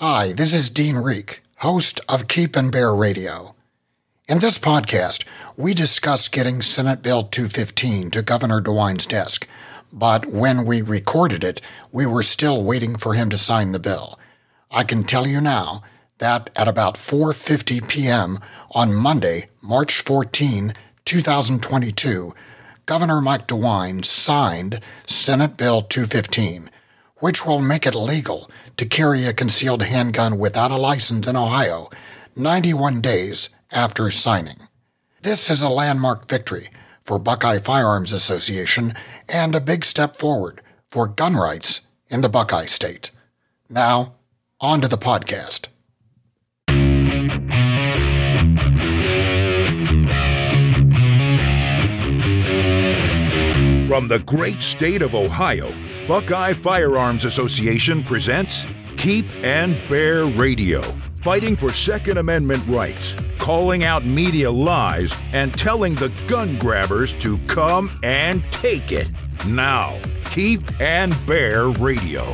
Hi, this is Dean Rieck, host of Keep and Bear Radio. In this podcast, we discuss getting Senate Bill 215 to Governor DeWine's desk, but when we recorded it, we were still waiting for him to sign the bill. I can tell you now that at about 4:50 p.m. on Monday, March 14, 2022, Governor Mike DeWine signed Senate Bill 215, which will make it legal to carry a concealed handgun without a license in Ohio 91 days after signing. This is a landmark victory for Buckeye Firearms Association and a big step forward for gun rights in the Buckeye State. Now, on to the podcast. From the great state of Ohio, Buckeye Firearms Association presents Keep and Bear Radio, fighting for Second Amendment rights, calling out media lies, and telling the gun grabbers to come and take it. Now, Keep and Bear Radio.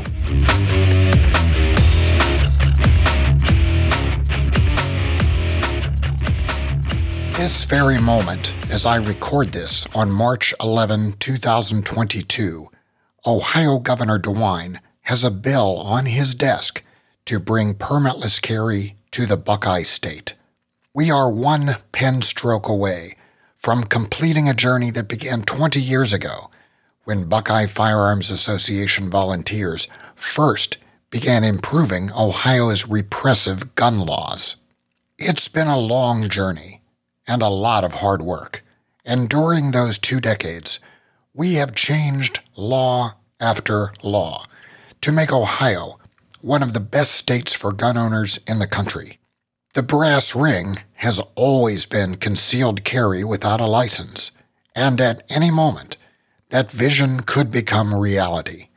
This very moment, as I record this on March 11, 2022, Ohio Governor DeWine has a bill on his desk to bring permitless carry to the Buckeye State. We are one pen stroke away from completing a journey that began 20 years ago when Buckeye Firearms Association volunteers first began improving Ohio's repressive gun laws. It's been a long journey and a lot of hard work. And during those two decades, we have changed law after law to make Ohio one of the best states for gun owners in the country. The brass ring has always been concealed carry without a license, and at any moment, that vision could become reality.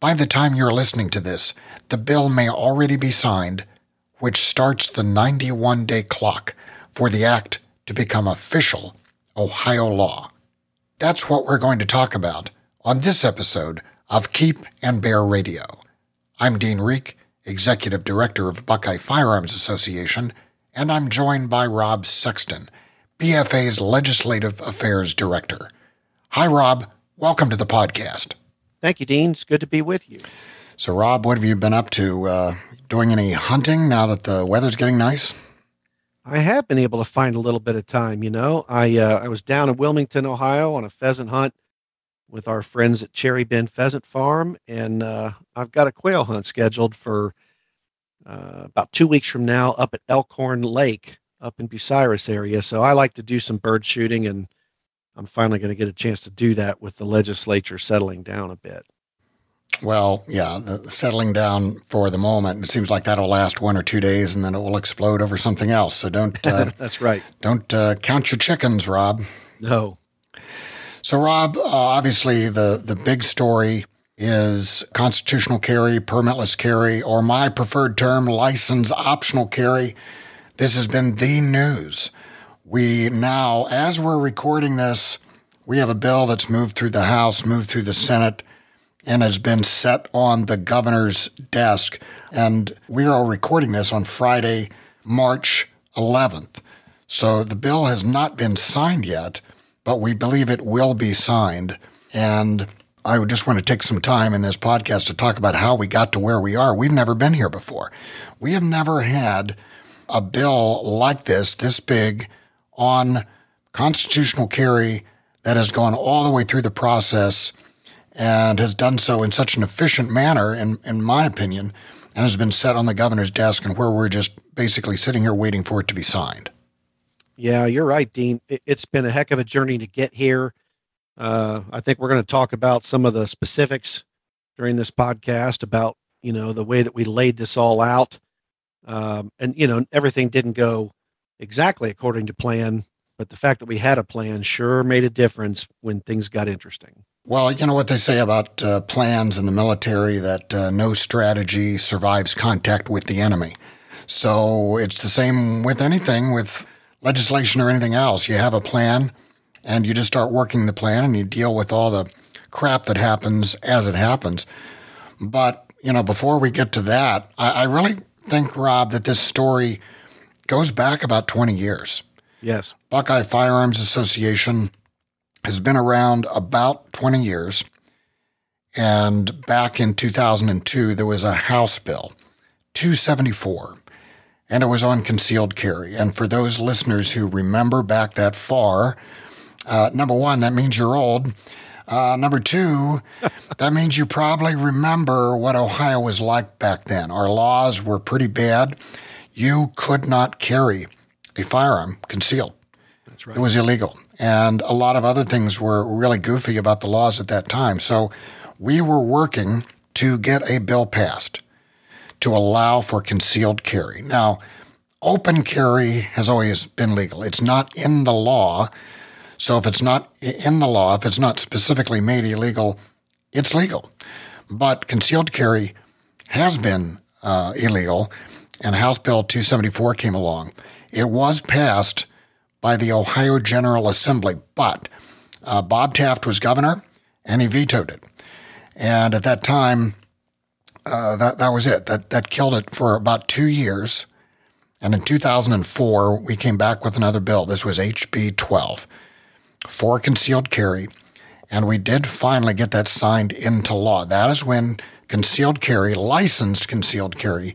By the time you're listening to this, the bill may already be signed, which starts the 91 day clock for the act to become official Ohio law. That's what we're going to talk about on this episode of Keep and Bear Radio. I'm Dean Rieck, Executive Director of Buckeye Firearms Association, and I'm joined by Rob Sexton, BFA's Legislative Affairs Director. Hi, Rob. Welcome to the podcast. Thank you, Dean. It's good to be with you. So, Rob, what have you been up to? Uh, doing any hunting now that the weather's getting nice? I have been able to find a little bit of time. You know, I uh, I was down in Wilmington, Ohio, on a pheasant hunt with our friends at Cherry Bend Pheasant Farm, and uh, I've got a quail hunt scheduled for uh, about two weeks from now up at Elkhorn Lake up in Bucyrus area. So I like to do some bird shooting, and I'm finally going to get a chance to do that with the legislature settling down a bit. Well, yeah, the settling down for the moment. It seems like that'll last one or two days, and then it will explode over something else. So don't. Uh, That's right. Don't uh, count your chickens, Rob. No. So, Rob, uh, obviously the the big story is constitutional carry, permitless carry, or my preferred term, license optional carry. This has been the news. We now, as we're recording this, we have a bill that's moved through the House, moved through the Senate and has been set on the governor's desk. And we are recording this on Friday, March 11th. So the bill has not been signed yet, but we believe it will be signed. And I would just want to take some time in this podcast to talk about how we got to where we are. We've never been here before. We have never had a bill like this, this big, on constitutional carry that has gone all the way through the process and has done so in such an efficient manner, in, in my opinion, and has been set on the governor's desk and where we're just basically sitting here waiting for it to be signed. Yeah, you're right, Dean. It's been a heck of a journey to get here. Uh, I think we're going to talk about some of the specifics during this podcast about you know the way that we laid this all out, um, and you know everything didn't go exactly according to plan, but the fact that we had a plan sure made a difference when things got interesting. Well, you know what they say about uh, plans in the military that uh, no strategy survives contact with the enemy. So it's the same with anything, with legislation or anything else. You have a plan and you just start working the plan and you deal with all the crap that happens as it happens. But, you know, before we get to that, I, I really think, Rob, that this story goes back about 20 years. Yes. Buckeye Firearms Association has been around about 20 years. And back in 2002, there was a House bill, 274, and it was on concealed carry. And for those listeners who remember back that far, uh, number one, that means you're old. Uh, number two, that means you probably remember what Ohio was like back then. Our laws were pretty bad. You could not carry a firearm concealed. That's right. It was illegal. And a lot of other things were really goofy about the laws at that time. So we were working to get a bill passed to allow for concealed carry. Now, open carry has always been legal. It's not in the law. So if it's not in the law, if it's not specifically made illegal, it's legal. But concealed carry has been uh, illegal, and House Bill 274 came along. It was passed by the Ohio General Assembly, but uh, Bob Taft was governor, and he vetoed it. And at that time, uh, that that was it. That that killed it for about two years. And in 2004, we came back with another bill. This was HB 12 for concealed carry, and we did finally get that signed into law. That is when concealed carry, licensed concealed carry,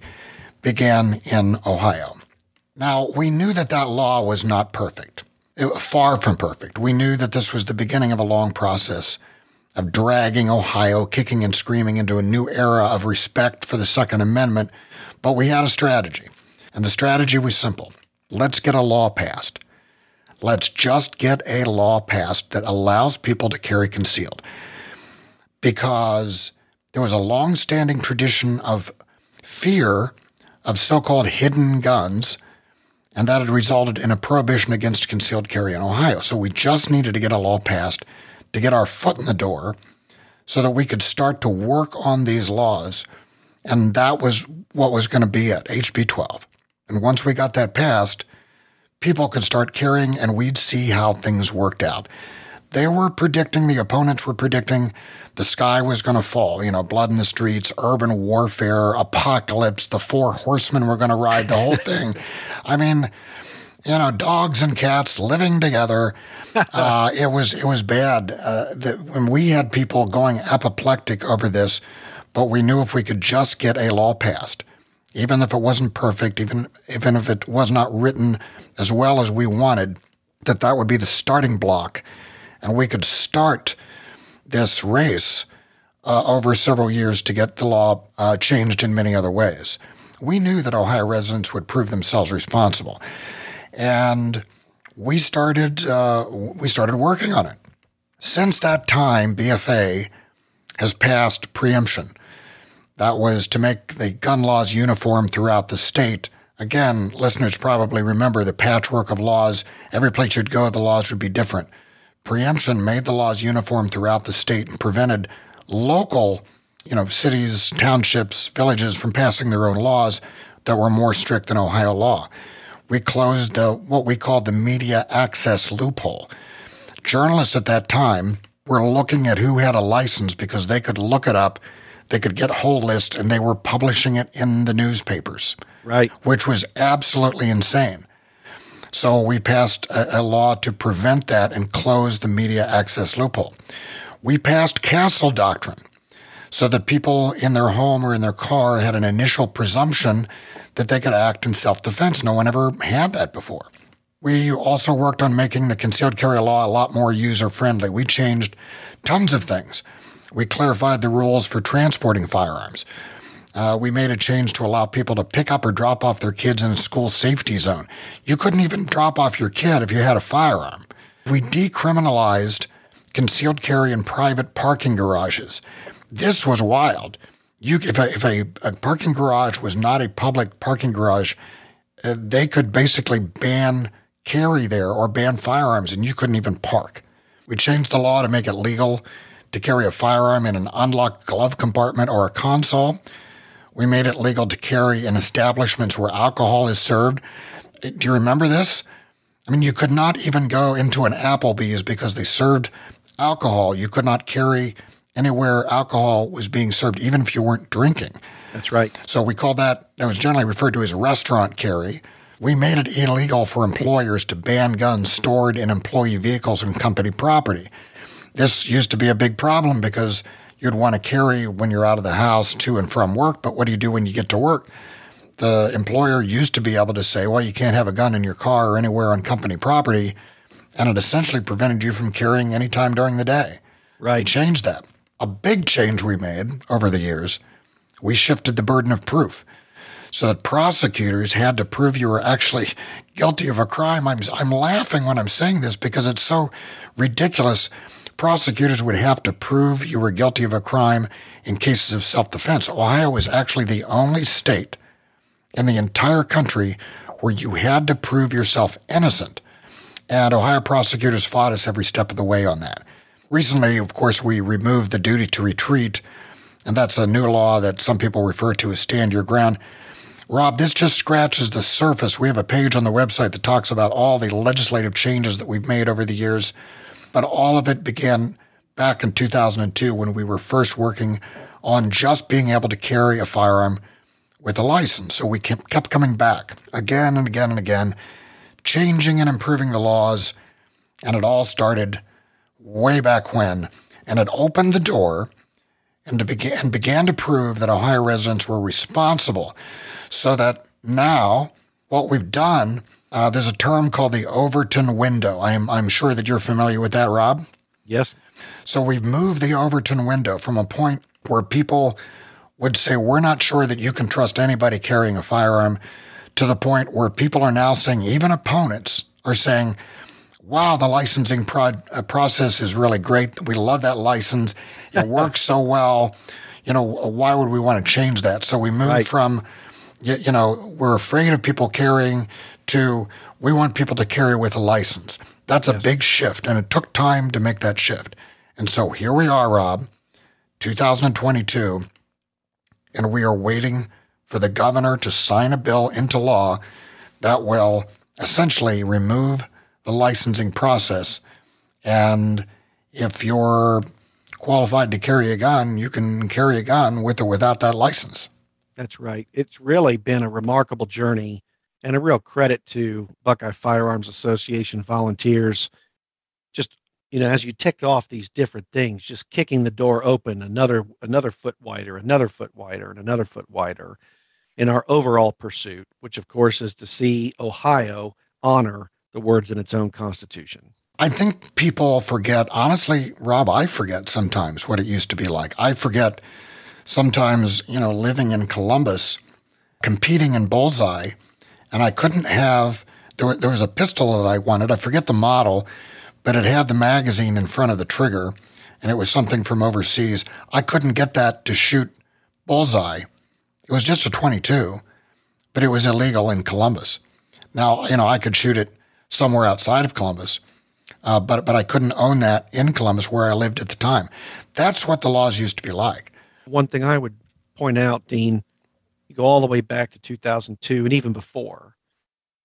began in Ohio. Now, we knew that that law was not perfect, it, far from perfect. We knew that this was the beginning of a long process of dragging Ohio kicking and screaming into a new era of respect for the Second Amendment, but we had a strategy. And the strategy was simple let's get a law passed. Let's just get a law passed that allows people to carry concealed. Because there was a long standing tradition of fear of so called hidden guns, and that had resulted in a prohibition against concealed carry in Ohio. So we just needed to get a law passed to get our foot in the door so that we could start to work on these laws. And that was what was going to be at HB 12. And once we got that passed, people could start carrying and we'd see how things worked out. They were predicting, the opponents were predicting the sky was going to fall, you know, blood in the streets, urban warfare, apocalypse, the four horsemen were going to ride the whole thing. I mean, you know, dogs and cats living together. Uh, it was it was bad. Uh, that when we had people going apoplectic over this, but we knew if we could just get a law passed, even if it wasn't perfect, even even if it was not written as well as we wanted, that that would be the starting block, and we could start this race uh, over several years to get the law uh, changed in many other ways. We knew that Ohio residents would prove themselves responsible, and we started uh, we started working on it. Since that time, BFA has passed preemption. That was to make the gun laws uniform throughout the state. Again, listeners probably remember the patchwork of laws. Every place you'd go, the laws would be different. Preemption made the laws uniform throughout the state and prevented local, you know, cities, townships, villages from passing their own laws that were more strict than Ohio law we closed uh, what we called the media access loophole. Journalists at that time were looking at who had a license because they could look it up, they could get whole list, and they were publishing it in the newspapers. Right. Which was absolutely insane. So we passed a, a law to prevent that and close the media access loophole. We passed castle doctrine so that people in their home or in their car had an initial presumption that they could act in self defense. No one ever had that before. We also worked on making the concealed carry law a lot more user friendly. We changed tons of things. We clarified the rules for transporting firearms. Uh, we made a change to allow people to pick up or drop off their kids in a school safety zone. You couldn't even drop off your kid if you had a firearm. We decriminalized concealed carry in private parking garages. This was wild you if a, if a, a parking garage was not a public parking garage, uh, they could basically ban carry there or ban firearms, and you couldn't even park. We changed the law to make it legal to carry a firearm in an unlocked glove compartment or a console. We made it legal to carry in establishments where alcohol is served. Do you remember this? I mean, you could not even go into an Applebee's because they served alcohol. You could not carry anywhere alcohol was being served, even if you weren't drinking. That's right. So we call that, that was generally referred to as restaurant carry. We made it illegal for employers to ban guns stored in employee vehicles and company property. This used to be a big problem because you'd want to carry when you're out of the house to and from work, but what do you do when you get to work? The employer used to be able to say, well, you can't have a gun in your car or anywhere on company property, and it essentially prevented you from carrying any time during the day. Right. We changed that. A big change we made over the years, we shifted the burden of proof so that prosecutors had to prove you were actually guilty of a crime. I'm, I'm laughing when I'm saying this because it's so ridiculous. Prosecutors would have to prove you were guilty of a crime in cases of self defense. Ohio is actually the only state in the entire country where you had to prove yourself innocent. And Ohio prosecutors fought us every step of the way on that. Recently, of course, we removed the duty to retreat, and that's a new law that some people refer to as stand your ground. Rob, this just scratches the surface. We have a page on the website that talks about all the legislative changes that we've made over the years, but all of it began back in 2002 when we were first working on just being able to carry a firearm with a license. So we kept coming back again and again and again, changing and improving the laws, and it all started way back when, and it opened the door and, to and began to prove that Ohio residents were responsible. So that now, what we've done, uh, there's a term called the Overton window. I'm, I'm sure that you're familiar with that, Rob. Yes. So we've moved the Overton window from a point where people would say, We're not sure that you can trust anybody carrying a firearm, to the point where people are now saying, even opponents are saying, wow, the licensing pro- uh, process is really great. We love that license. It works so well. You know, why would we want to change that? So we moved right. from, you, you know, we're afraid of people carrying to we want people to carry with a license. That's yes. a big shift, and it took time to make that shift. And so here we are, Rob, 2022, and we are waiting for the governor to sign a bill into law that will essentially remove the licensing process. And if you're qualified to carry a gun, you can carry a gun with or without that license. That's right. It's really been a remarkable journey and a real credit to Buckeye Firearms Association volunteers. Just, you know, as you tick off these different things, just kicking the door open another another foot wider, another foot wider, and another foot wider in our overall pursuit, which of course is to see Ohio honor the words in its own constitution. I think people forget, honestly, Rob, I forget sometimes what it used to be like. I forget sometimes, you know, living in Columbus, competing in Bullseye, and I couldn't have, there, there was a pistol that I wanted. I forget the model, but it had the magazine in front of the trigger, and it was something from overseas. I couldn't get that to shoot Bullseye. It was just a 22, but it was illegal in Columbus. Now, you know, I could shoot it somewhere outside of Columbus. Uh, but but I couldn't own that in Columbus where I lived at the time. That's what the laws used to be like. One thing I would point out, Dean, you go all the way back to 2002 and even before.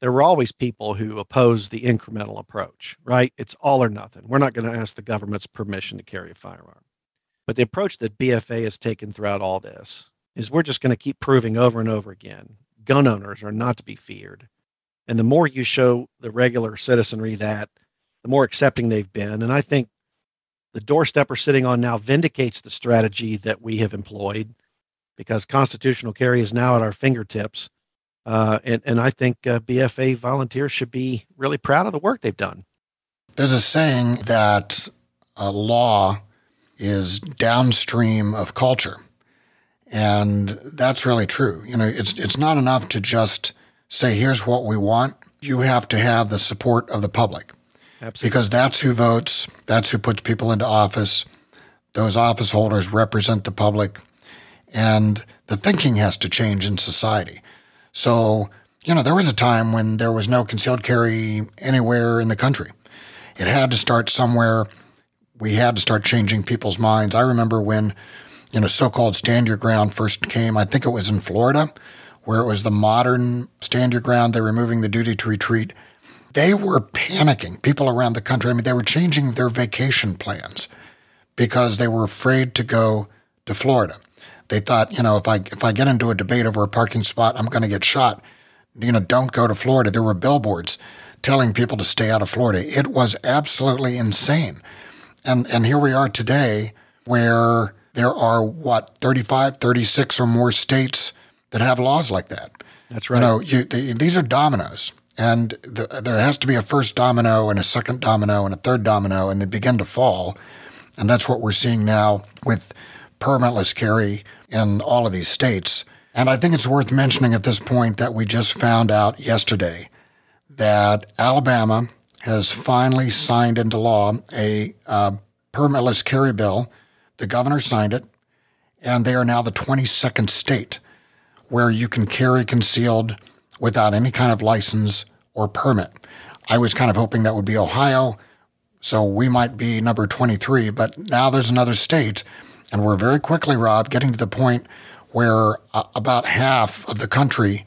There were always people who opposed the incremental approach, right? It's all or nothing. We're not going to ask the government's permission to carry a firearm. But the approach that BFA has taken throughout all this is we're just going to keep proving over and over again gun owners are not to be feared. And the more you show the regular citizenry that, the more accepting they've been. And I think the doorstep we're sitting on now vindicates the strategy that we have employed because constitutional carry is now at our fingertips. Uh, and, and I think uh, BFA volunteers should be really proud of the work they've done. There's a saying that law is downstream of culture. And that's really true. You know, it's, it's not enough to just say, here's what we want, you have to have the support of the public. Absolutely. Because that's who votes, that's who puts people into office. Those office holders represent the public, and the thinking has to change in society. So, you know, there was a time when there was no concealed carry anywhere in the country. It had to start somewhere. We had to start changing people's minds. I remember when, you know, so called stand your ground first came, I think it was in Florida where it was the modern stand your ground, they're removing the duty to retreat. They were panicking. People around the country, I mean, they were changing their vacation plans because they were afraid to go to Florida. They thought, you know, if I if I get into a debate over a parking spot, I'm going to get shot. You know, don't go to Florida. There were billboards telling people to stay out of Florida. It was absolutely insane. And and here we are today where there are what 35, 36 or more states that have laws like that. That's right. You know, you, they, these are dominoes. And the, there has to be a first domino and a second domino and a third domino, and they begin to fall. And that's what we're seeing now with permitless carry in all of these states. And I think it's worth mentioning at this point that we just found out yesterday that Alabama has finally signed into law a uh, permitless carry bill. The governor signed it, and they are now the 22nd state where you can carry concealed without any kind of license or permit. I was kind of hoping that would be Ohio, so we might be number 23, but now there's another state, and we're very quickly, Rob, getting to the point where uh, about half of the country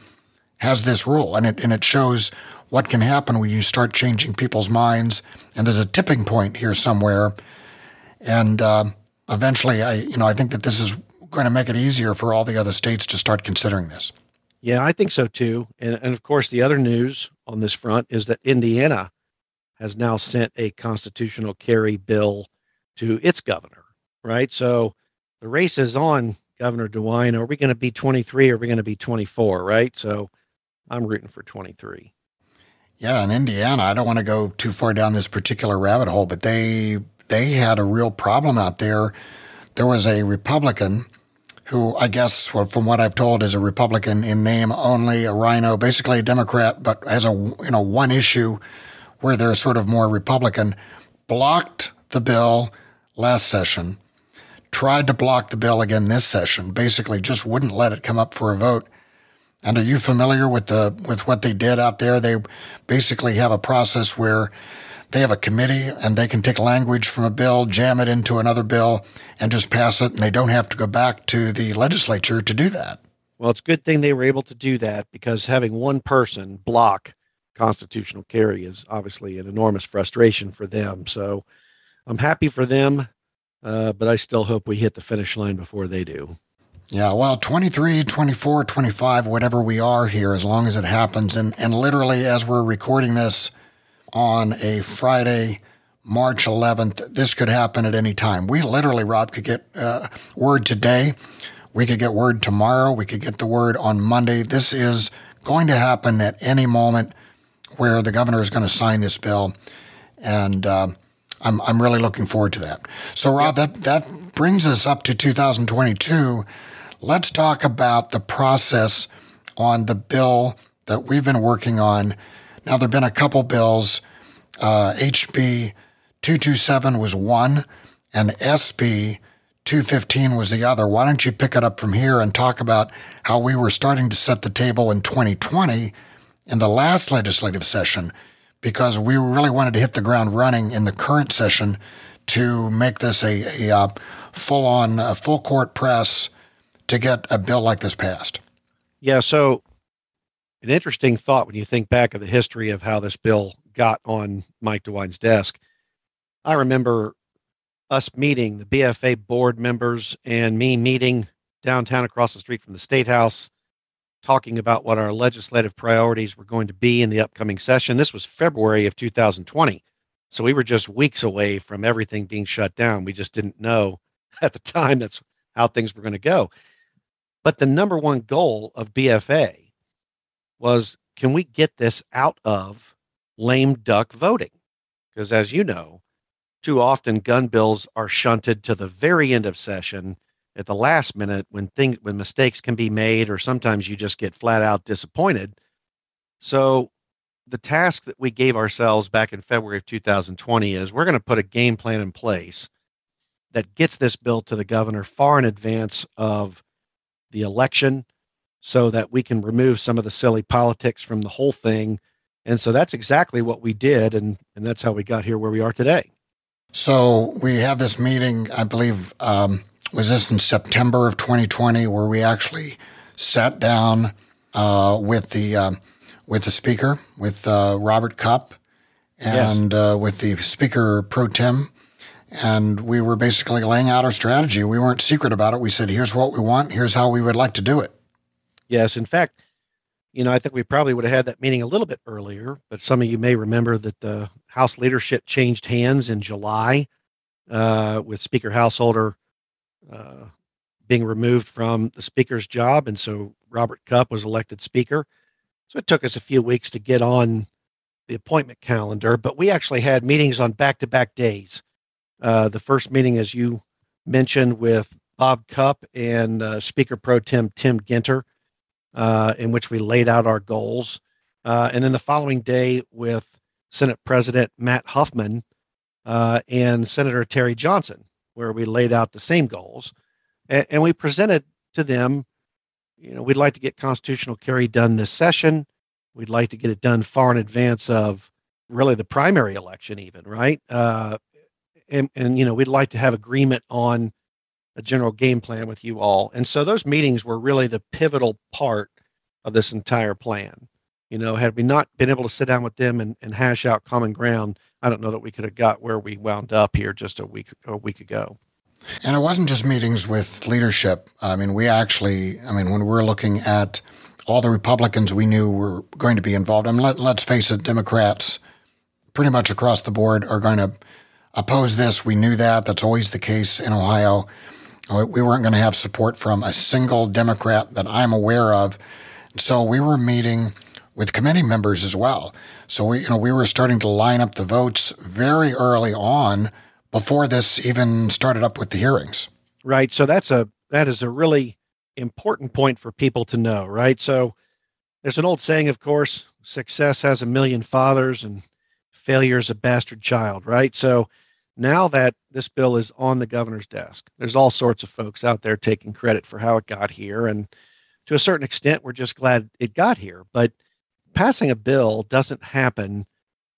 has this rule, and it and it shows what can happen when you start changing people's minds. And there's a tipping point here somewhere, and uh, eventually, I you know I think that this is going to make it easier for all the other states to start considering this. Yeah, I think so too. And, and of course, the other news on this front is that Indiana has now sent a constitutional carry bill to its governor, right? So the race is on Governor DeWine. Are we going to be 23 or are we going to be 24, right? So I'm rooting for 23. Yeah, in Indiana, I don't want to go too far down this particular rabbit hole, but they they had a real problem out there. There was a Republican who I guess, from what I've told, is a Republican in name only, a RINO, basically a Democrat, but has a you know one issue where they're sort of more Republican, blocked the bill last session, tried to block the bill again this session, basically just wouldn't let it come up for a vote. And are you familiar with the with what they did out there? They basically have a process where they have a committee and they can take language from a bill, jam it into another bill, and just pass it, and they don't have to go back to the legislature to do that. Well, it's a good thing they were able to do that because having one person block constitutional carry is obviously an enormous frustration for them. So I'm happy for them, uh, but I still hope we hit the finish line before they do. Yeah, well, 23, 24, 25, whatever we are here, as long as it happens. And, and literally, as we're recording this, on a Friday, March 11th. This could happen at any time. We literally, Rob, could get uh, word today. We could get word tomorrow. We could get the word on Monday. This is going to happen at any moment where the governor is going to sign this bill. And uh, I'm, I'm really looking forward to that. So, Rob, that, that brings us up to 2022. Let's talk about the process on the bill that we've been working on now, there have been a couple bills. Uh, HB 227 was one, and SB 215 was the other. Why don't you pick it up from here and talk about how we were starting to set the table in 2020 in the last legislative session because we really wanted to hit the ground running in the current session to make this a, a uh, full on, uh, full court press to get a bill like this passed. Yeah. So an interesting thought when you think back of the history of how this bill got on Mike DeWine's desk. I remember us meeting the BFA board members and me meeting downtown across the street from the State House, talking about what our legislative priorities were going to be in the upcoming session. This was February of 2020. So we were just weeks away from everything being shut down. We just didn't know at the time that's how things were going to go. But the number one goal of BFA was can we get this out of lame duck voting? Because as you know, too often gun bills are shunted to the very end of session at the last minute when things when mistakes can be made or sometimes you just get flat out disappointed. So the task that we gave ourselves back in February of 2020 is we're going to put a game plan in place that gets this bill to the governor far in advance of the election so that we can remove some of the silly politics from the whole thing. And so that's exactly what we did. And, and that's how we got here where we are today. So we had this meeting, I believe, um, was this in September of 2020, where we actually sat down uh, with the uh, with the speaker, with uh, Robert Cupp, and yes. Uh, with the speaker pro tem, And we were basically laying out our strategy. We weren't secret about it. We said, here's what we want, here's how we would like to do it. Yes. In fact, you know, I think we probably would have had that meeting a little bit earlier, but some of you may remember that the House leadership changed hands in July uh, with Speaker Householder uh, being removed from the Speaker's job. And so Robert Cupp was elected Speaker. So it took us a few weeks to get on the appointment calendar, but we actually had meetings on back to back days. Uh, the first meeting, as you mentioned, with Bob Cupp and uh, Speaker Pro Tem Tim Ginter, uh, in which we laid out our goals. Uh, and then the following day with Senate President Matt Huffman uh, and Senator Terry Johnson, where we laid out the same goals. And, we presented to them, you know, we'd like to get constitutional carry done this session. We'd like to get it done far in advance of really the primary election, even, right? Uh, and, and, you know, we'd like to have agreement on a general game plan with you all. And so those meetings were really the pivotal part of this entire plan. You know, had we not been able to sit down with them and, and hash out common ground, I don't know that we could have got where we wound up here just a week a week ago. And it wasn't just meetings with leadership. I mean, we actually, I mean, when we're looking at all the Republicans we knew were going to be involved, I mean, let, let's face it, Democrats pretty much across the board are going to oppose this. We knew that. That's always the case in Ohio. We weren't going to have support from a single Democrat that I'm aware of. So we were meeting with committee members as well. So we, you know, we were starting to line up the votes very early on before this even started up with the hearings. Right. So that's a that is a really important point for people to know, right? So there's an old saying, of course, success has a million fathers and failure is a bastard child, right? So now that this bill is on the governor's desk, there's all sorts of folks out there taking credit for how it got here. And to a certain extent, we're just glad it got here. But passing a bill doesn't happen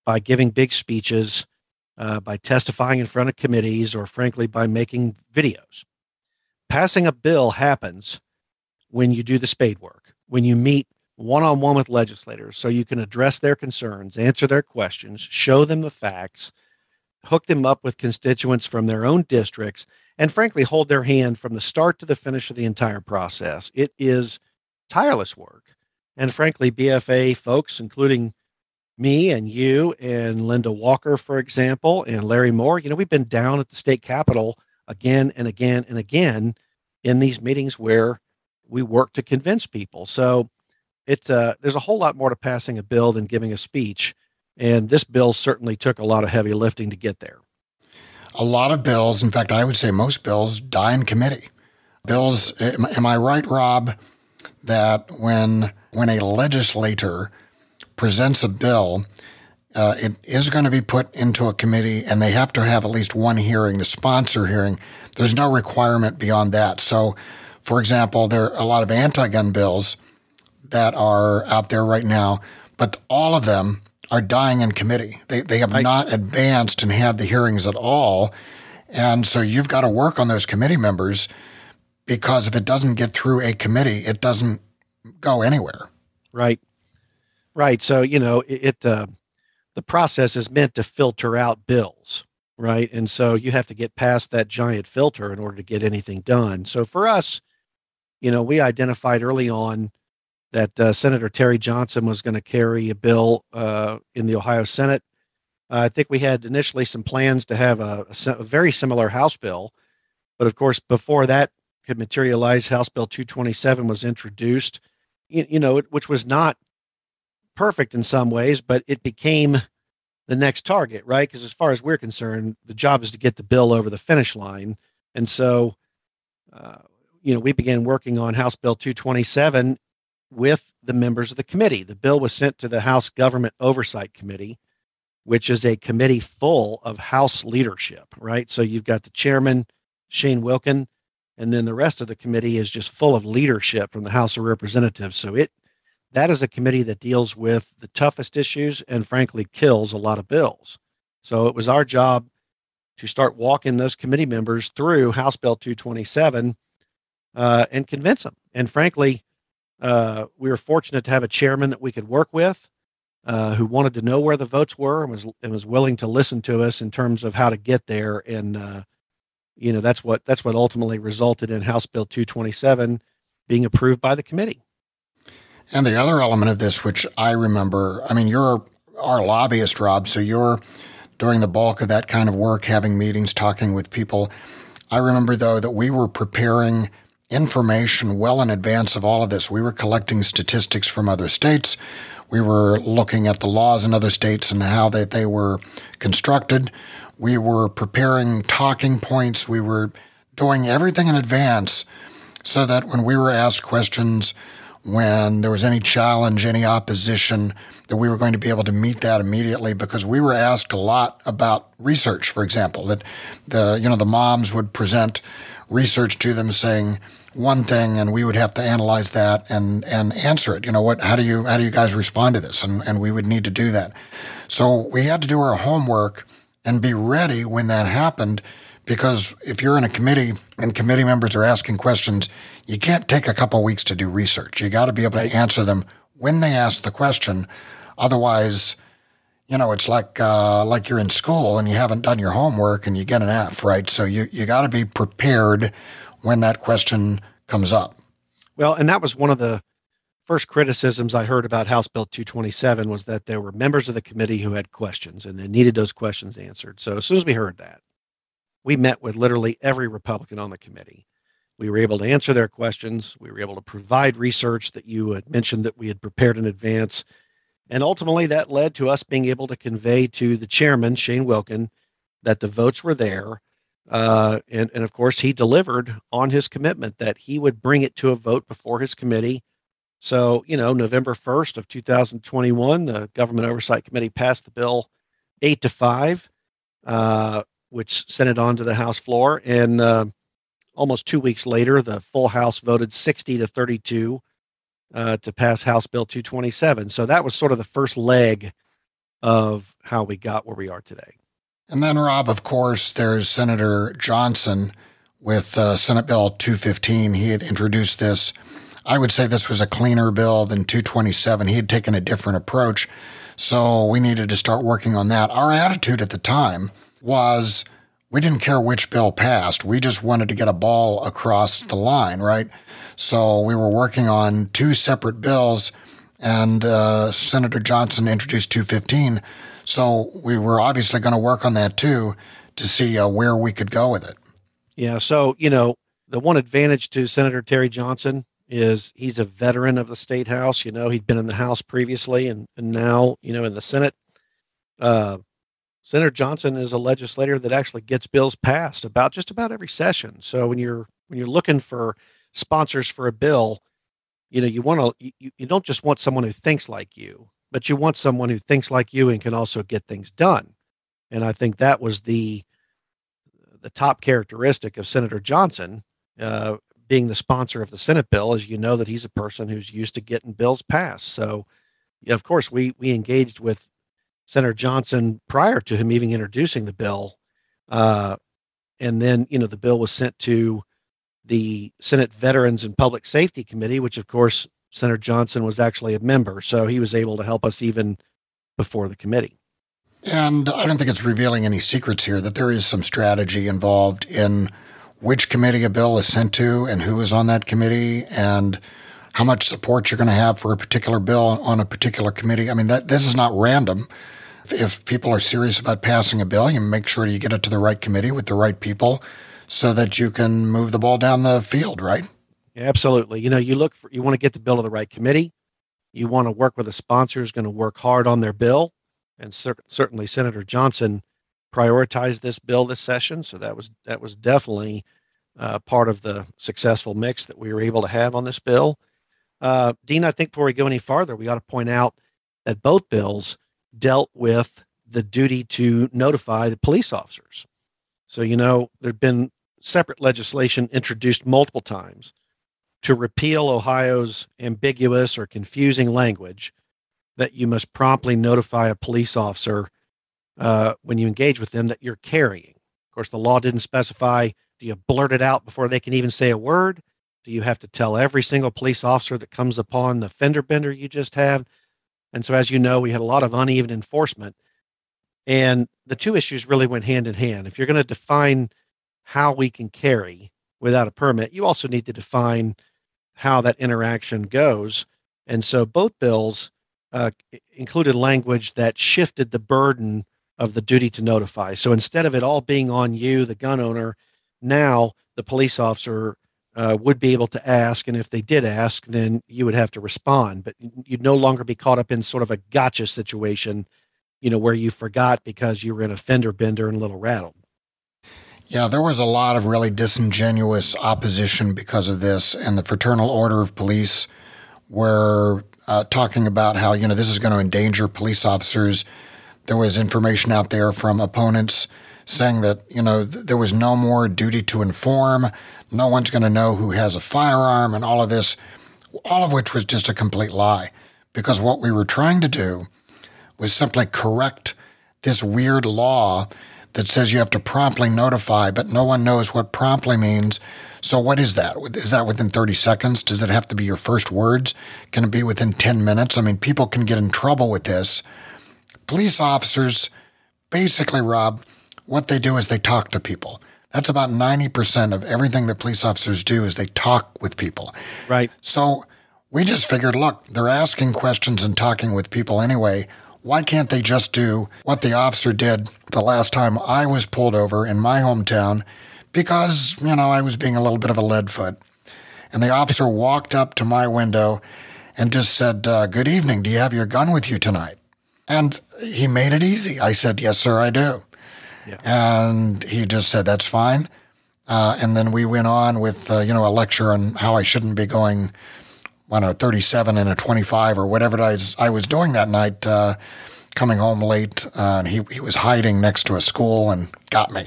by giving big speeches, uh, by testifying in front of committees, or frankly, by making videos. Passing a bill happens when you do the spade work, when you meet one on one with legislators so you can address their concerns, answer their questions, show them the facts, hook them up with constituents from their own districts, and frankly, hold their hand from the start to the finish of the entire process. It is tireless work. And frankly, BFA folks, including me and you and Linda Walker, for example, and Larry Moore, you know, we've been down at the state capitol again and again and again in these meetings where we work to convince people. So it's uh, there's a whole lot more to passing a bill than giving a speech. And this bill certainly took a lot of heavy lifting to get there. A lot of bills, in fact, I would say most bills die in committee. Bills, am I right, Rob, that when when a legislator presents a bill, uh, it is going to be put into a committee and they have to have at least one hearing, the sponsor hearing. There's no requirement beyond that. So, for example, there are a lot of anti gun bills that are out there right now, but all of them are dying in committee. They, they have I, not advanced and had the hearings at all. And so you've got to work on those committee members because if it doesn't get through a committee, it doesn't go anywhere. Right. Right. So, you know, it, it uh, the process is meant to filter out bills, right? And so you have to get past that giant filter in order to get anything done. So for us, you know, we identified early on that uh, Senator Terry Johnson was going to carry a bill uh, in the Ohio Senate. I think we had initially some plans to have a, a, very similar House bill, but of course, before that could materialize, House Bill 227 was introduced you, you know, which was not perfect in some ways, but it became the next target, right? Because as far as we're concerned, the job is to get the bill over the finish line. And so, uh, you know, we began working on House Bill 227 with the members of the committee. The bill was sent to the House Government Oversight Committee, which is a committee full of House leadership, right? So you've got the chairman, Shane Wilkin, and then the rest of the committee is just full of leadership from the House of Representatives. So it that is a committee that deals with the toughest issues and frankly kills a lot of bills. So it was our job to start walking those committee members through House Bill 227 uh, and convince them. And frankly, uh, we were fortunate to have a chairman that we could work with. uh, who wanted to know where the votes were and was and was willing to listen to us in terms of how to get there. And uh, you know that's what that's what ultimately resulted in House Bill 227 being approved by the committee. And the other element of this, which I remember, I mean, you're our lobbyist, Rob, so you're doing the bulk of that kind of work, having meetings, talking with people. I remember, though, that we were preparing information well in advance of all of this. We were collecting statistics from other states. We were looking at the laws in other states and how they, they were constructed. We were preparing talking points. We were doing everything in advance so that when we were asked questions, when there was any challenge, any opposition, that we were going to be able to meet that immediately because we were asked a lot about research, for example, that the you know the moms would present research to them saying one thing and we would have to analyze that and and answer it. You know what how do you how do you guys respond to this? And and we would need to do that. So we had to do our homework and be ready when that happened because if you're in a committee and committee members are asking questions, you can't take a couple weeks to do research. You got to be able to answer them when they ask the question. Otherwise, you know, it's like uh, like you're in school and you haven't done your homework and you get an F, right? So you you got to be prepared when that question comes up. Well, and that was one of the first criticisms I heard about House Bill 227 was that there were members of the committee who had questions and they needed those questions answered. So as soon as we heard that, we met with literally every Republican on the committee. We were able to answer their questions. We were able to provide research that you had mentioned that we had prepared in advance. And ultimately, that led to us being able to convey to the chairman, Shane Wilkin, that the votes were there. Uh, and, and of course, he delivered on his commitment that he would bring it to a vote before his committee. So, you know, November 1st of 2021, the Government Oversight Committee passed the bill eight to five. Uh, which sent it on to the House floor. And uh, almost two weeks later, the full House voted 60 to 32 uh, to pass House Bill 227. So that was sort of the first leg of how we got where we are today. And then, Rob, of course, there's Senator Johnson with uh, Senate Bill 215. He had introduced this. I would say this was a cleaner bill than 227. He had taken a different approach. So we needed to start working on that. Our attitude at the time was we didn't care which bill passed. We just wanted to get a ball across the line, right? So we were working on two separate bills, and uh, Senator Johnson introduced 215. So we were obviously going to work on that too to see uh, where we could go with it. Yeah. So, you know, the one advantage to Senator Terry Johnson is he's a veteran of the state house. You know, he'd been in the House previously and, and now, you know, in the Senate. Uh, Senator Johnson is a legislator that actually gets bills passed about just about every session. So when you're when you're looking for sponsors for a bill, you know, you want to you, you don't just want someone who thinks like you, but you want someone who thinks like you and can also get things done. And I think that was the the top characteristic of Senator Johnson, uh, being the sponsor of the Senate bill, is you know that he's a person who's used to getting bills passed. So, of course, we we engaged with Senator Johnson prior to him even introducing the bill. Uh, and then, you know, the bill was sent to the Senate Veterans and Public Safety Committee, which, of course, Senator Johnson was actually a member. So he was able to help us even before the committee. And I don't think it's revealing any secrets here that there is some strategy involved in which committee a bill is sent to and who is on that committee and how much support you're going to have for a particular bill on a particular committee. I mean, that this is not random if people are serious about passing a bill, you make sure you get it to the right committee with the right people so that you can move the ball down the field, right? Absolutely. You know, you look for, you want to get the bill to the right committee. You want to work with a sponsor who's going to work hard on their bill. And cer- certainly Senator Johnson prioritized this bill this session. So that was, that was definitely uh, part of the successful mix that we were able to have on this bill. Uh, Dean, I think before we go any farther, we ought to point out that both bills dealt with the duty to notify the police officers. So, you know, there'd been separate legislation introduced multiple times to repeal Ohio's ambiguous or confusing language that you must promptly notify a police officer uh, when you engage with them that you're carrying. Of course, the law didn't specify do you blurt it out before they can even say a word? Do you have to tell every single police officer that comes upon the fender bender you just have? And so, as you know, we had a lot of uneven enforcement. And the two issues really went hand in hand. If you're going to define how we can carry without a permit, you also need to define how that interaction goes. And so both bills uh, included language that shifted the burden of the duty to notify. So instead of it all being on you, the gun owner, now the police officer uh, would be able to ask. And if they did ask, then you would have to respond. But you'd no longer be caught up in sort of a gotcha situation, you know, where you forgot because you were in a fender bender and a little rattled. Yeah, there was a lot of really disingenuous opposition because of this, and the Fraternal Order of Police were uh, talking about how you know this is going to endanger police officers. There was information out there from opponents saying that you know th- there was no more duty to inform. No one's going to know who has a firearm, and all of this, all of which was just a complete lie, because what we were trying to do was simply correct this weird law that says you have to promptly notify, but no one knows what promptly means. So, what is that? Is that within 30 seconds? Does it have to be your first words? Can it be within 10 minutes? I mean, people can get in trouble with this. Police officers, basically, Rob, what they do is they talk to people. That's about 90% of everything that police officers do is they talk with people. Right. So, we just figured, look, they're asking questions and talking with people anyway why can't they just do what the officer did the last time I was pulled over in my hometown because, you know, I was being a little bit of a lead foot. And the officer walked up to my window and just said, uh, Good evening. Do you have your gun with you tonight? And he made it easy. I said, Yes, sir, I do. Yeah. And he just said, That's fine. Uh, and then we went on with, uh, you know, a lecture on how I shouldn't be going I don't know, 37 and a 25 or whatever I was, I was doing that night, uh, coming home late. Uh, and he, he was hiding next to a school and got me.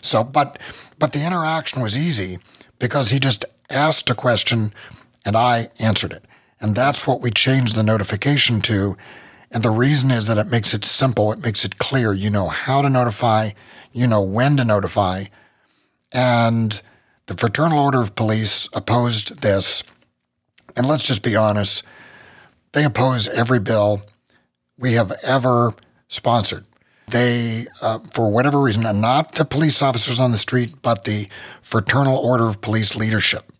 So, but, but the interaction was easy because he just asked a question and I answered it. And that's what we changed the notification to. And the reason is that it makes it simple, it makes it clear. You know how to notify, you know when to notify. And the Fraternal Order of Police opposed this and let's just be honest, they oppose every bill we have ever sponsored. They, uh, for whatever reason, not the police officers on the street, but the Fraternal Order of Police leadership.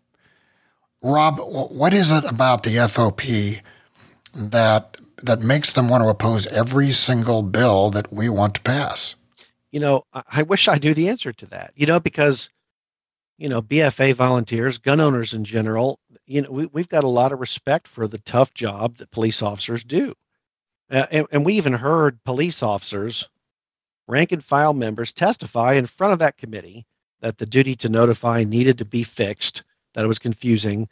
Rob, what is it about the FOP that that makes them want to oppose every single bill that we want to pass? You know, I wish I knew the answer to that. You know, because you know, BFA volunteers, gun owners in general, you know, we, we've got a lot of respect for the tough job that police officers do. Uh, and, and we even heard police officers, rank and file members testify in front of that committee that the duty to notify needed to be fixed, that it was confusing.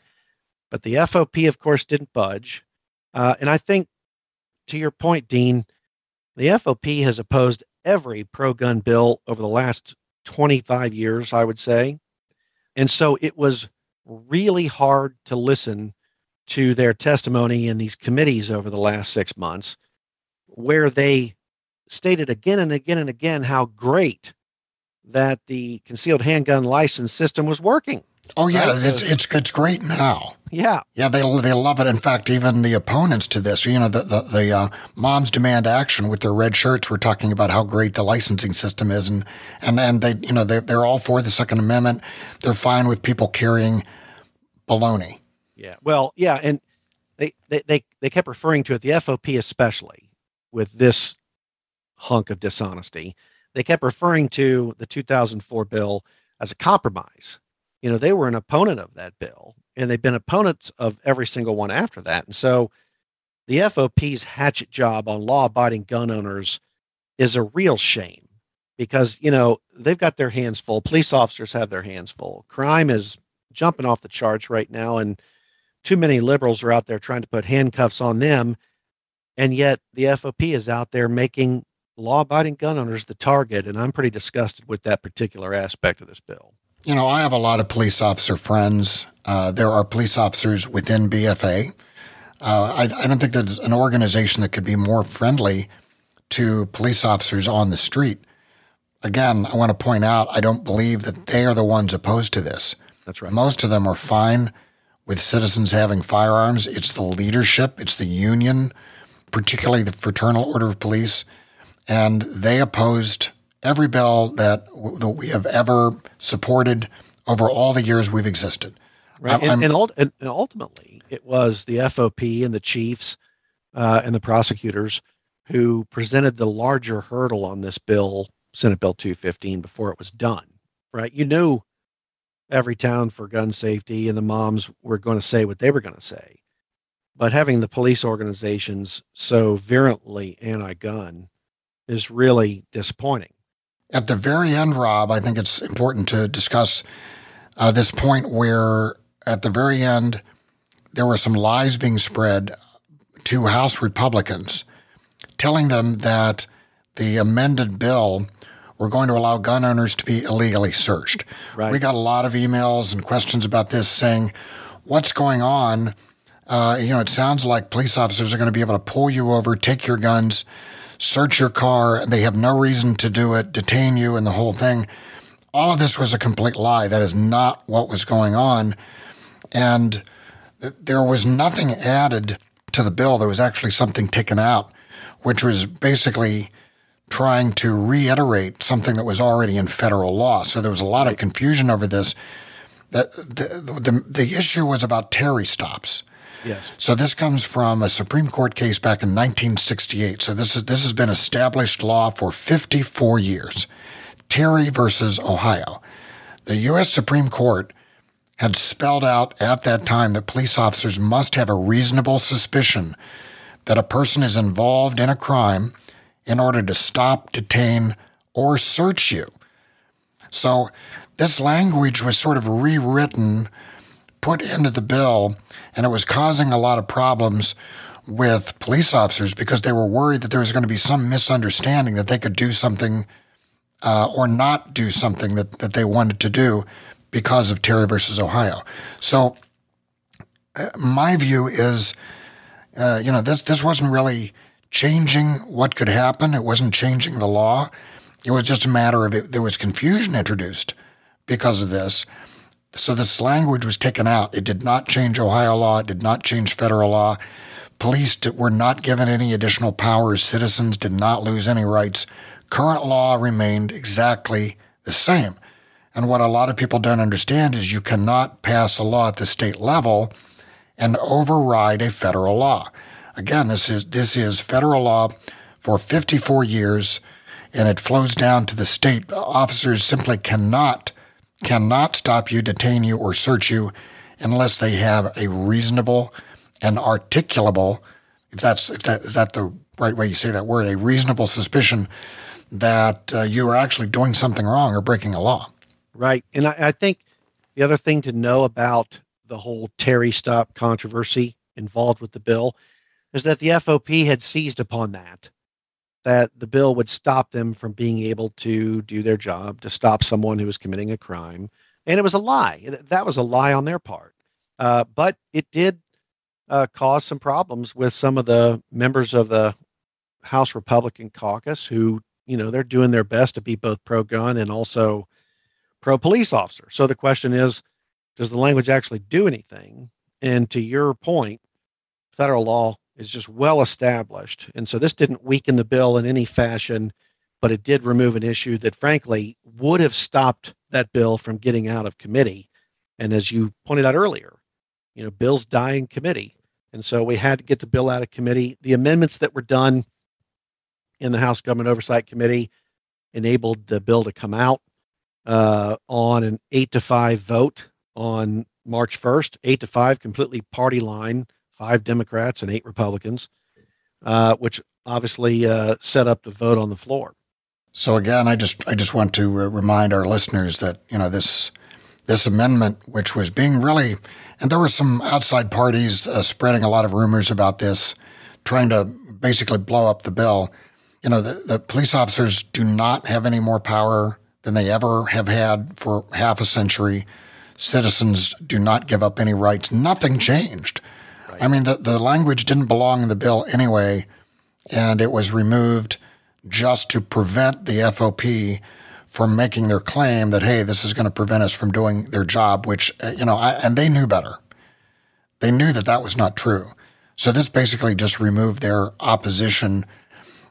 But the FOP, of course, didn't budge. Uh, and I think, to your point, Dean, the FOP has opposed every pro gun bill over the last 25 years, I would say. And so it was really hard to listen to their testimony in these committees over the last six months, where they stated again and again and again how great that the concealed handgun license system was working. Oh yeah, right? it's it's it's great now. Yeah, yeah, they they love it. In fact, even the opponents to this, you know, the the, the uh, moms demand action with their red shirts were talking about how great the licensing system is, and and and they you know they they're all for the Second Amendment. They're fine with people carrying baloney. Yeah, well, yeah, and they they they, they kept referring to it, the FOP especially, with this hunk of dishonesty. They kept referring to the 2004 bill as a compromise you know, they were an opponent of that bill and they've been opponents of every single one after that. And so the FOP's hatchet job on law abiding gun owners is a real shame because, you know, they've got their hands full. Police officers have their hands full. Crime is jumping off the charts right now. And too many liberals are out there trying to put handcuffs on them. And yet the FOP is out there making law abiding gun owners the target. And I'm pretty disgusted with that particular aspect of this bill. You know, I have a lot of police officer friends. Uh, there are police officers within BFA. Uh, I, I, don't think there's an organization that could be more friendly to police officers on the street. Again, I want to point out I don't believe that they are the ones opposed to this. That's right. Most of them are fine with citizens having firearms. It's the leadership, it's the union particularly the Fraternal Order of Police, and they opposed every bill that, that we have ever supported over all the years we've existed. Right, and, and, and, ultimately, it was the FOP and the chiefs uh, and the prosecutors who presented the larger hurdle on this bill, Senate Bill 215, before it was done. Right, you knew Everytown for gun safety, and the moms were going to say what they were going to say. But having the police organizations so virulently anti gun is really disappointing. At the very end, Rob, I think it's important to discuss uh, this point where at the very end, there were some lies being spread to House Republicans, telling them that the amended bill we're going to allow gun owners to be illegally searched. Right. We got a lot of emails and questions about this saying, what's going on? Uh, you know, it sounds like police officers are going to be able to pull you over, take your guns, search your car. They have no reason to do it, detain you, and the whole thing. All of this was a complete lie. That is not what was going on. And there was nothing added to the bill. There was actually something taken out, which was basically trying to reiterate something that was already in federal law. So there was a lot of confusion over this. The, the, the, the issue was about Terry stops. Yes. So this comes from a Supreme Court case back in 1968. So this is this has been established law for 54 years. Terry versus Ohio. The U.S. Supreme Court had spelled out at that time that police officers must have a reasonable suspicion that a person is involved in a crime in order to stop, detain, or search you. So this language was sort of rewritten, put into the bill, and it was causing a lot of problems with police officers because they were worried that there was going to be some misunderstanding that they could do something uh, or not do something that, that they wanted to do because of Terry versus Ohio. So uh, my view is, uh, you know, this this wasn't really changing what could happen. It wasn't changing the law. It was just a matter of it, there was confusion introduced because of this. So this language was taken out. It did not change Ohio law. It did not change federal law. Police were not given any additional powers. Citizens did not lose any rights. Current law remained exactly the same. And what a lot of people don't understand is you cannot pass a law at the state level and override a federal law. Again, this is this is federal law for 54 years, and it flows down to the state. Officers simply cannot cannot stop you, detain you, or search you unless they have a reasonable and articulable, if that's if that is that the right way you say that word, a reasonable suspicion that uh, you are actually doing something wrong or breaking a law. Right, and I, I think the other thing to know about the whole Terry stop controversy involved with the bill is that the FOP had seized upon that, that the bill would stop them from being able to do their job, to stop someone who was committing a crime. And it was a lie. That was a lie on their part. Uh, but it did uh, cause some problems with some of the members of the House Republican caucus who, you know, they're doing their best to be both pro gun and also pro police officer. So the question is, does the language actually do anything? And to your point, federal law is just well established. And so this didn't weaken the bill in any fashion, but it did remove an issue that, frankly, would have stopped that bill from getting out of committee. And as you pointed out earlier, you know, bills die in committee. And so we had to get the bill out of committee. The amendments that were done in the House Government Oversight Committee enabled the bill to come out uh, on an eight to five vote on March 1st, eight to five, completely party line five Democrats and eight Republicans, uh, which obviously uh, set up the vote on the floor. So again, I just I just want to uh, remind our listeners that you know this this amendment, which was being really, and there were some outside parties uh, spreading a lot of rumors about this, trying to basically blow up the bill. You know, the, the police officers do not have any more power than they ever have had for half a century. Citizens do not give up any rights. Nothing changed. Right. I mean, the, the language didn't belong in the bill anyway, and it was removed just to prevent the FOP from making their claim that, hey, this is going to prevent us from doing their job, which, uh, you know, I, and they knew better. They knew that that was not true. So this basically just removed their opposition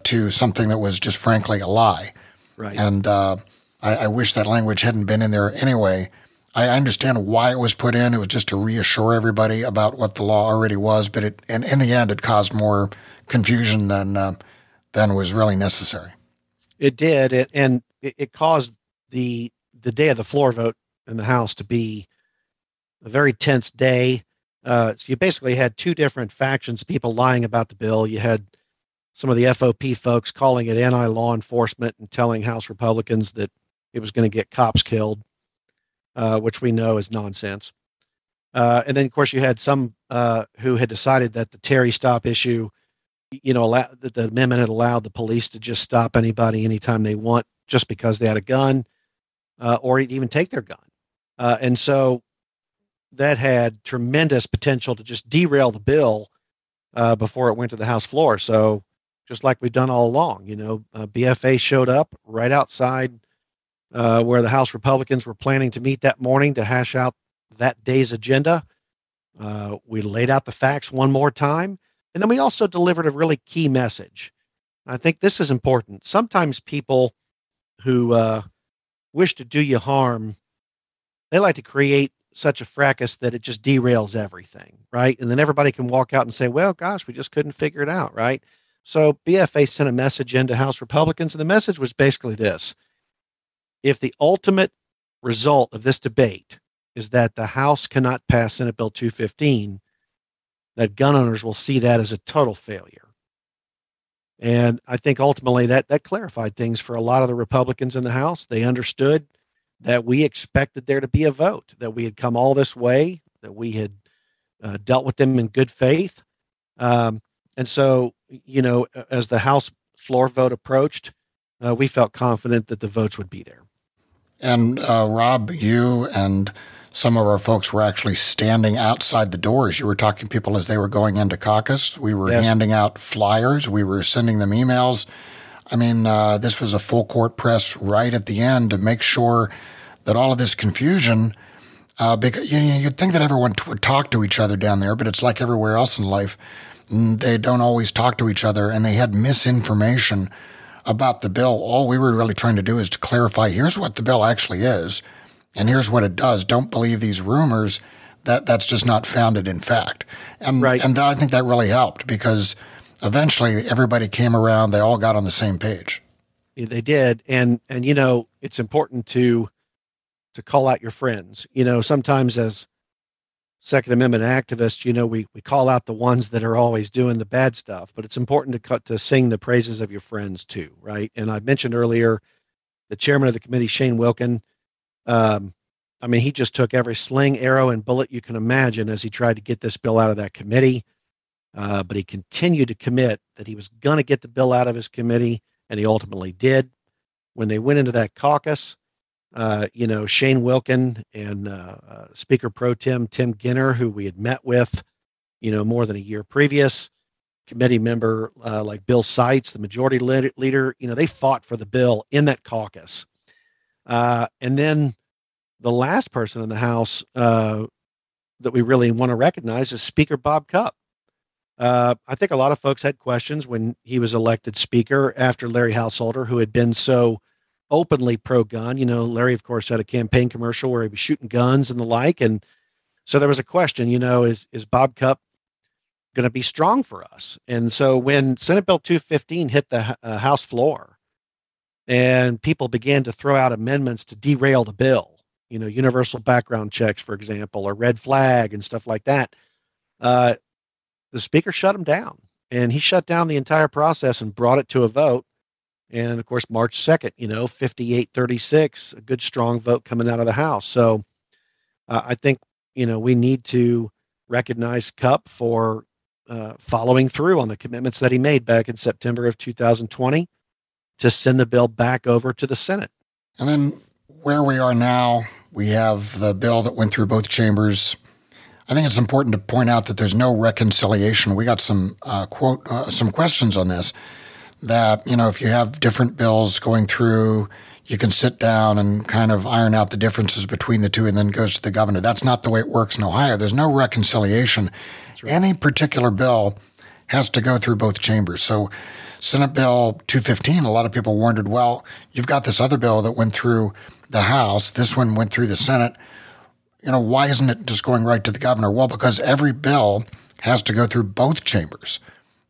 to something that was just frankly a lie. Right. And uh, I, I, wish that language hadn't been in there anyway. I understand why it was put in. It was just to reassure everybody about what the law already was, but it, and in the end, it caused more confusion than uh, than was really necessary. It did, it, and it, it caused the the day of the floor vote in the House to be a very tense day. Uh, so you basically had two different factions, people lying about the bill. You had some of the FOP folks calling it anti law enforcement and telling House Republicans that it was going to get cops killed, uh, which we know is nonsense. Uh, and then, of course, you had some uh, who had decided that the Terry stop issue, you know, allow, that the amendment had allowed the police to just stop anybody anytime they want just because they had a gun uh, or even take their gun. Uh, and so that had tremendous potential to just derail the bill before it went to the House floor. So just like we've done all along. You know, BFA showed up right outside uh, where the House Republicans were planning to meet that morning to hash out that day's agenda. Uh, we laid out the facts one more time, and then we also delivered a really key message. I think this is important. Sometimes people who uh, wish to do you harm, they like to create such a fracas that it just derails everything, right? And then everybody can walk out and say, well, gosh, we just couldn't figure it out, right? So BFA sent a message into House Republicans, and the message was basically this If the ultimate result of this debate is that the House cannot pass Senate Bill 215, that gun owners will see that as a total failure. And I think ultimately that that clarified things for a lot of the Republicans in the House. They understood that we expected there to be a vote, that we had come all this way, that we had uh, dealt with them in good faith. Um, and so, you know, as the House floor vote approached, uh, we felt confident that the votes would be there. And uh, Rob, you and some of our folks were actually standing outside the doors. You were talking to people as they were going into caucus. We were yes. handing out flyers. We were sending them emails. I mean, uh, this was a full court press right at the end to make sure that all of this confusion, uh, because you you'd think that everyone t- would talk to each other down there, but it's like everywhere else in life they don't always talk to each other and they had misinformation about the bill. All we were really trying to do is to clarify here's what the bill actually is and here's what it does. Don't believe these rumors. That that's just not founded in fact. And right. and I think that really helped because eventually everybody came around, they all got on the same page. Yeah, they did. And and you know, it's important to to call out your friends. You know, sometimes as Second Amendment activists, you know, we, we call out the ones that are always doing the bad stuff, but it's important to cut to sing the praises of your friends too, right? And I mentioned earlier the chairman of the committee, Shane Wilkin. Um, I mean, he just took every sling, arrow, and bullet you can imagine as he tried to get this bill out of that committee. Uh, but he continued to commit that he was going to get the bill out of his committee, and he ultimately did. When they went into that caucus, uh, you know, Shane Wilkin and uh, uh, Speaker Pro Tem Tim Ginter, who we had met with, you know, more than a year previous, committee member uh, like Bill Seitz, the majority leader, you know, they fought for the bill in that caucus. Uh, and then the last person in the House that we really want to recognize is Speaker Bob Cupp. I think a lot of folks had questions when he was elected Speaker after Larry Householder, who had been so openly pro gun. You know, Larry, of course, had a campaign commercial where he was shooting guns and the like. And so there was a question, you know, is, is Bob Cupp going to be strong for us? And so when Senate Bill 215 hit the uh, House floor and people began to throw out amendments to derail the bill, you know, universal background checks, for example, or red flag and stuff like that, uh, the speaker shut him down. And he shut down the entire process and brought it to a vote and of course, March 2nd, you know, 58 36, a good strong vote coming out of the House. So uh, I think, you know, we need to recognize Cupp for uh, following through on the commitments that he made back in September of 2020 to send the bill back over to the Senate. And then where we are now, we have the bill that went through both chambers. I think it's important to point out that there's no reconciliation. We got some uh, quote uh, some questions on this that, you know, if you have different bills going through, you can sit down and kind of iron out the differences between the two and then goes to the governor. That's not the way it works in Ohio. There's no reconciliation. right. any particular bill has to go through both chambers. So, Senate Bill 215, a lot of people wondered, well, you've got this other bill that went through the House, this one went through the Senate. You know, why isn't it just going right to the governor? Well, because every bill has to go through both chambers.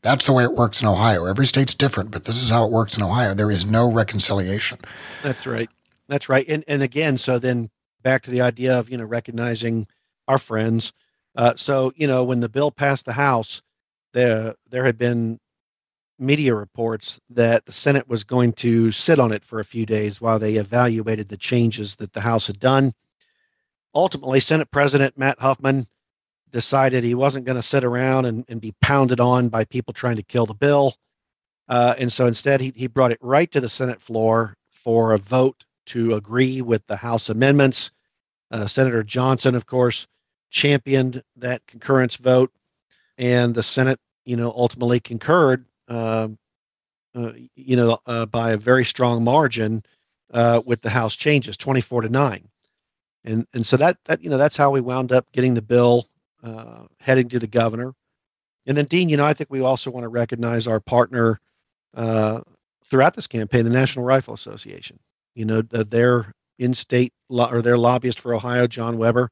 That's the way it works in Ohio. Every state's different, but this is how it works in Ohio. There is no reconciliation. That's right. That's right. And and again, so then back to the idea of you know recognizing our friends. Uh, so you know when the bill passed the House, there there had been media reports that the Senate was going to sit on it for a few days while they evaluated the changes that the House had done. Ultimately, Senate President Matt Huffman decided he wasn't going to sit around and, and be pounded on by people trying to kill the bill. Uh, and so instead, he, he brought it right to the Senate floor for a vote to agree with the House amendments. Uh, Senator Johnson, of course, championed that concurrence vote, and the Senate, you know, ultimately concurred, uh, uh, you know, uh, by a very strong margin uh, with the House changes, twenty-four to nine, and and so that that you know that's how we wound up getting the bill uh, heading to the governor. And then, Dean, you know, I think we also want to recognize our partner uh, throughout this campaign, the National Rifle Association. You know, their in-state lo- or their lobbyist for Ohio, John Weber,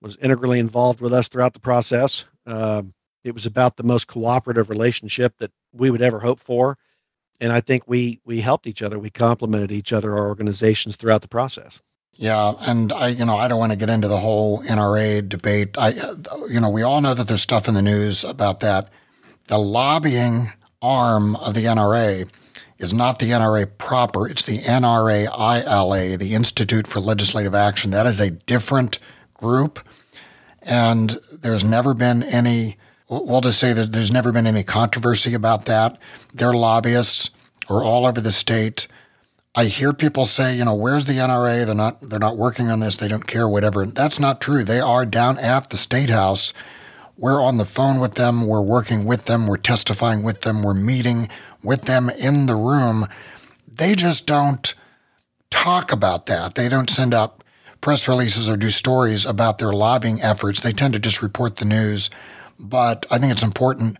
was integrally involved with us throughout the process. Uh, it was about the most cooperative relationship that we would ever hope for, and I think we we helped each other. We complemented each other, our organizations throughout the process. Yeah, and I, you know, I don't want to get into the whole NRA debate. I, you know, we all know that there's stuff in the news about that. The lobbying arm of the NRA is not the NRA proper. It's the NRA-ILA, the Institute for Legislative Action. That is a different group, and there's never been any. We'll just say that there's never been any controversy about that. Their lobbyists are all over the state I hear people say, you know, where's the NRA? They're not they're not working on this. They don't care whatever. That's not true. They are down at the state house. We're on the phone with them, we're working with them, we're testifying with them, we're meeting with them in the room. They just don't talk about that. They don't send out press releases or do stories about their lobbying efforts. They tend to just report the news. But I think it's important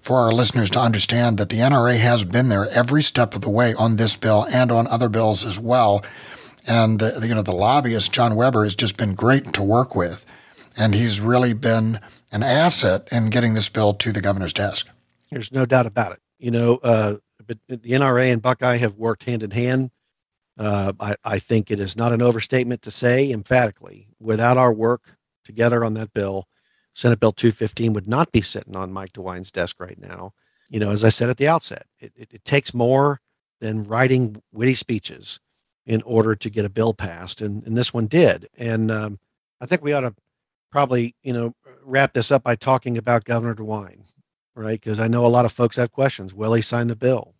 for our listeners to understand that the NRA has been there every step of the way on this bill and on other bills as well. And the, you know the lobbyist John Weber has just been great to work with, and he's really been an asset in getting this bill to the governor's desk. There's no doubt about it. You know, uh, but the NRA and Buckeye have worked hand in hand. Uh, I, I think it is not an overstatement to say emphatically, without our work together on that bill, Senate Bill 215 would not be sitting on Mike DeWine's desk right now. You know, as I said at the outset, it, it, it takes more than writing witty speeches in order to get a bill passed, and, and this one did. And um, I think we ought to probably, you know, wrap this up by talking about Governor DeWine, right? Because I know a lot of folks have questions. Will he sign the bill?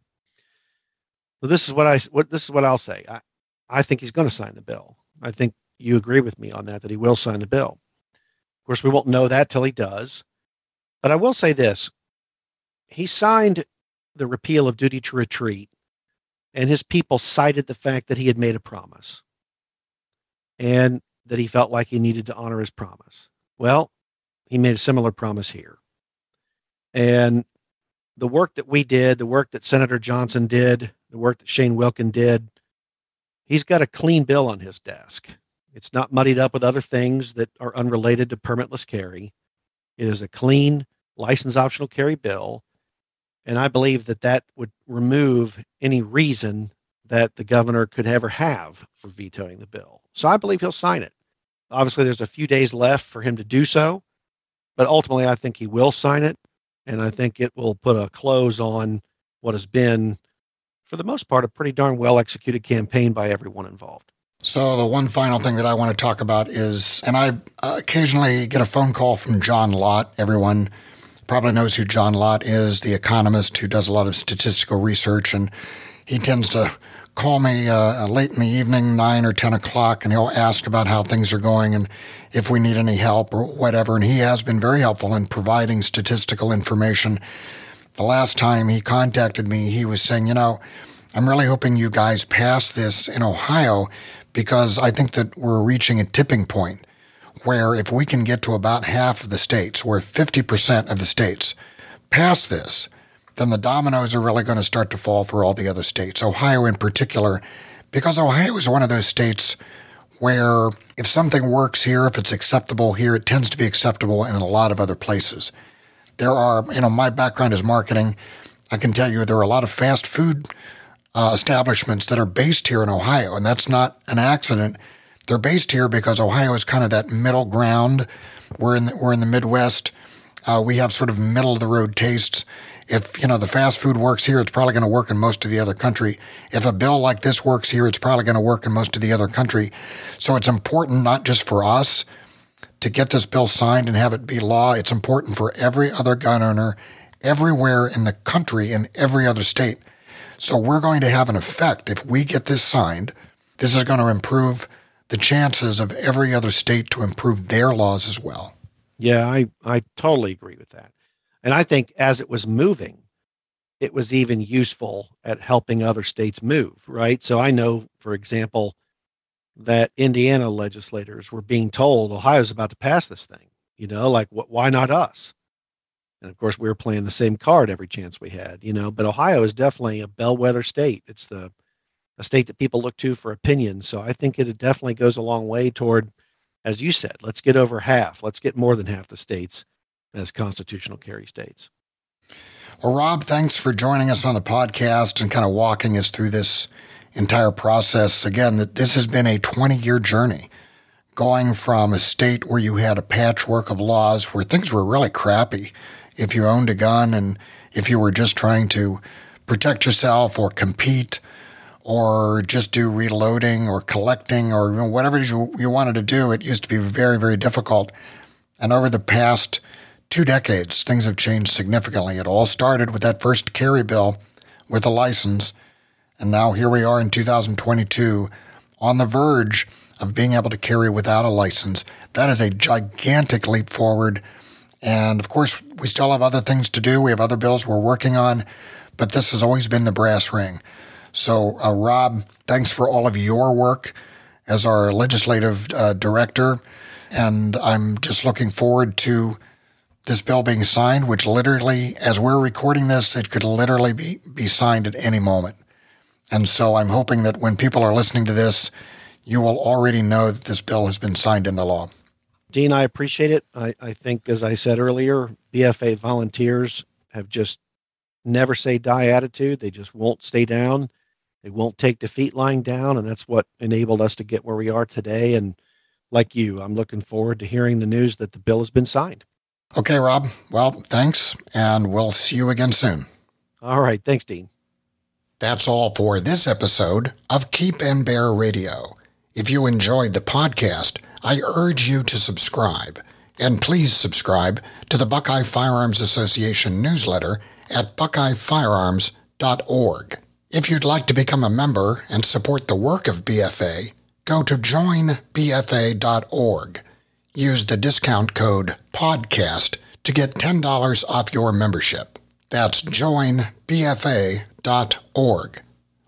So this is what I what this is what I'll say. I, I think he's going to sign the bill. I think you agree with me on that that he will sign the bill course, we won't know that till he does. But I will say this he signed the repeal of duty to retreat, and his people cited the fact that he had made a promise and that he felt like he needed to honor his promise. Well, he made a similar promise here. And the work that we did, the work that Senator Johnson did, the work that Shane Wilkin did, he's got a clean bill on his desk. It's not muddied up with other things that are unrelated to permitless carry. It is a clean license optional carry bill. And I believe that that would remove any reason that the governor could ever have for vetoing the bill. So I believe he'll sign it. Obviously, there's a few days left for him to do so, but ultimately, I think he will sign it. And I think it will put a close on what has been, for the most part, a pretty darn well executed campaign by everyone involved. So, the one final thing that I want to talk about is, and I occasionally get a phone call from John Lott. Everyone probably knows who John Lott is, the economist who does a lot of statistical research. And he tends to call me uh, late in the evening, nine or 10 o'clock, and he'll ask about how things are going and if we need any help or whatever. And he has been very helpful in providing statistical information. The last time he contacted me, he was saying, you know, I'm really hoping you guys pass this in Ohio because I think that we're reaching a tipping point where if we can get to about half of the states, where 50% of the states pass this, then the dominoes are really going to start to fall for all the other states, Ohio in particular, because Ohio is one of those states where if something works here, if it's acceptable here, it tends to be acceptable in a lot of other places. There are, you know, my background is marketing. I can tell you there are a lot of fast food uh, establishments that are based here in Ohio, and that's not an accident. They're based here because Ohio is kind of that middle ground. We're in the, we're in the Midwest. Uh, we have sort of middle of the road tastes. If you know the fast food works here, it's probably going to work in most of the other country. If a bill like this works here, it's probably going to work in most of the other country. So it's important not just for us to get this bill signed and have it be law. It's important for every other gun owner everywhere in the country in every other state so we're going to have an effect if we get this signed. This is going to improve the chances of every other state to improve their laws as well. Yeah, I, I totally agree with that. And I think as it was moving, it was even useful at helping other states move, right? So I know, for example, that Indiana legislators were being told Ohio's about to pass this thing. You know, like what? Why not us? And of course, we were playing the same card every chance we had, you know. But Ohio is definitely a bellwether state. It's the a state that people look to for opinion. So I think it definitely goes a long way toward, as you said, let's get over half. Let's get more than half the states as constitutional carry states. Well, Rob, thanks for joining us on the podcast and kind of walking us through this entire process. Again, that this has been a 20 year journey going from a state where you had a patchwork of laws where things were really crappy if you owned a gun and if you were just trying to protect yourself or compete or just do reloading or collecting or whatever you, you wanted to do, it used to be very, very difficult. And over the past two decades, things have changed significantly. It all started with that first carry bill with a license. And now here we are in 2022 on the verge of being able to carry without a license. That is a gigantic leap forward and of course, we still have other things to do. We have other bills we're working on, but this has always been the brass ring. So, uh, Rob, thanks for all of your work as our legislative uh, director. And I'm just looking forward to this bill being signed, which literally, as we're recording this, it could literally be, be signed at any moment. And so I'm hoping that when people are listening to this, you will already know that this bill has been signed into law. Dean, I appreciate it. I, I think, as I said earlier, BFA volunteers have just never say die attitude. They just won't stay down. They won't take defeat lying down. And that's what enabled us to get where we are today. And like you, I'm looking forward to hearing the news that the bill has been signed. Okay, Rob. Well, thanks. And we'll see you again soon. All right. Thanks, Dean. That's all for this episode of Keep and Bear Radio. If you enjoyed the podcast, I urge you to subscribe. And please subscribe to the Buckeye Firearms Association newsletter at buckeyefirearms.org. If you'd like to become a member and support the work of BFA, go to joinbfa.org. Use the discount code PODCAST to get $10 off your membership. That's joinbfa.org.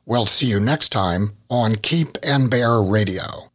We'll see you next time on Keep and Bear Radio.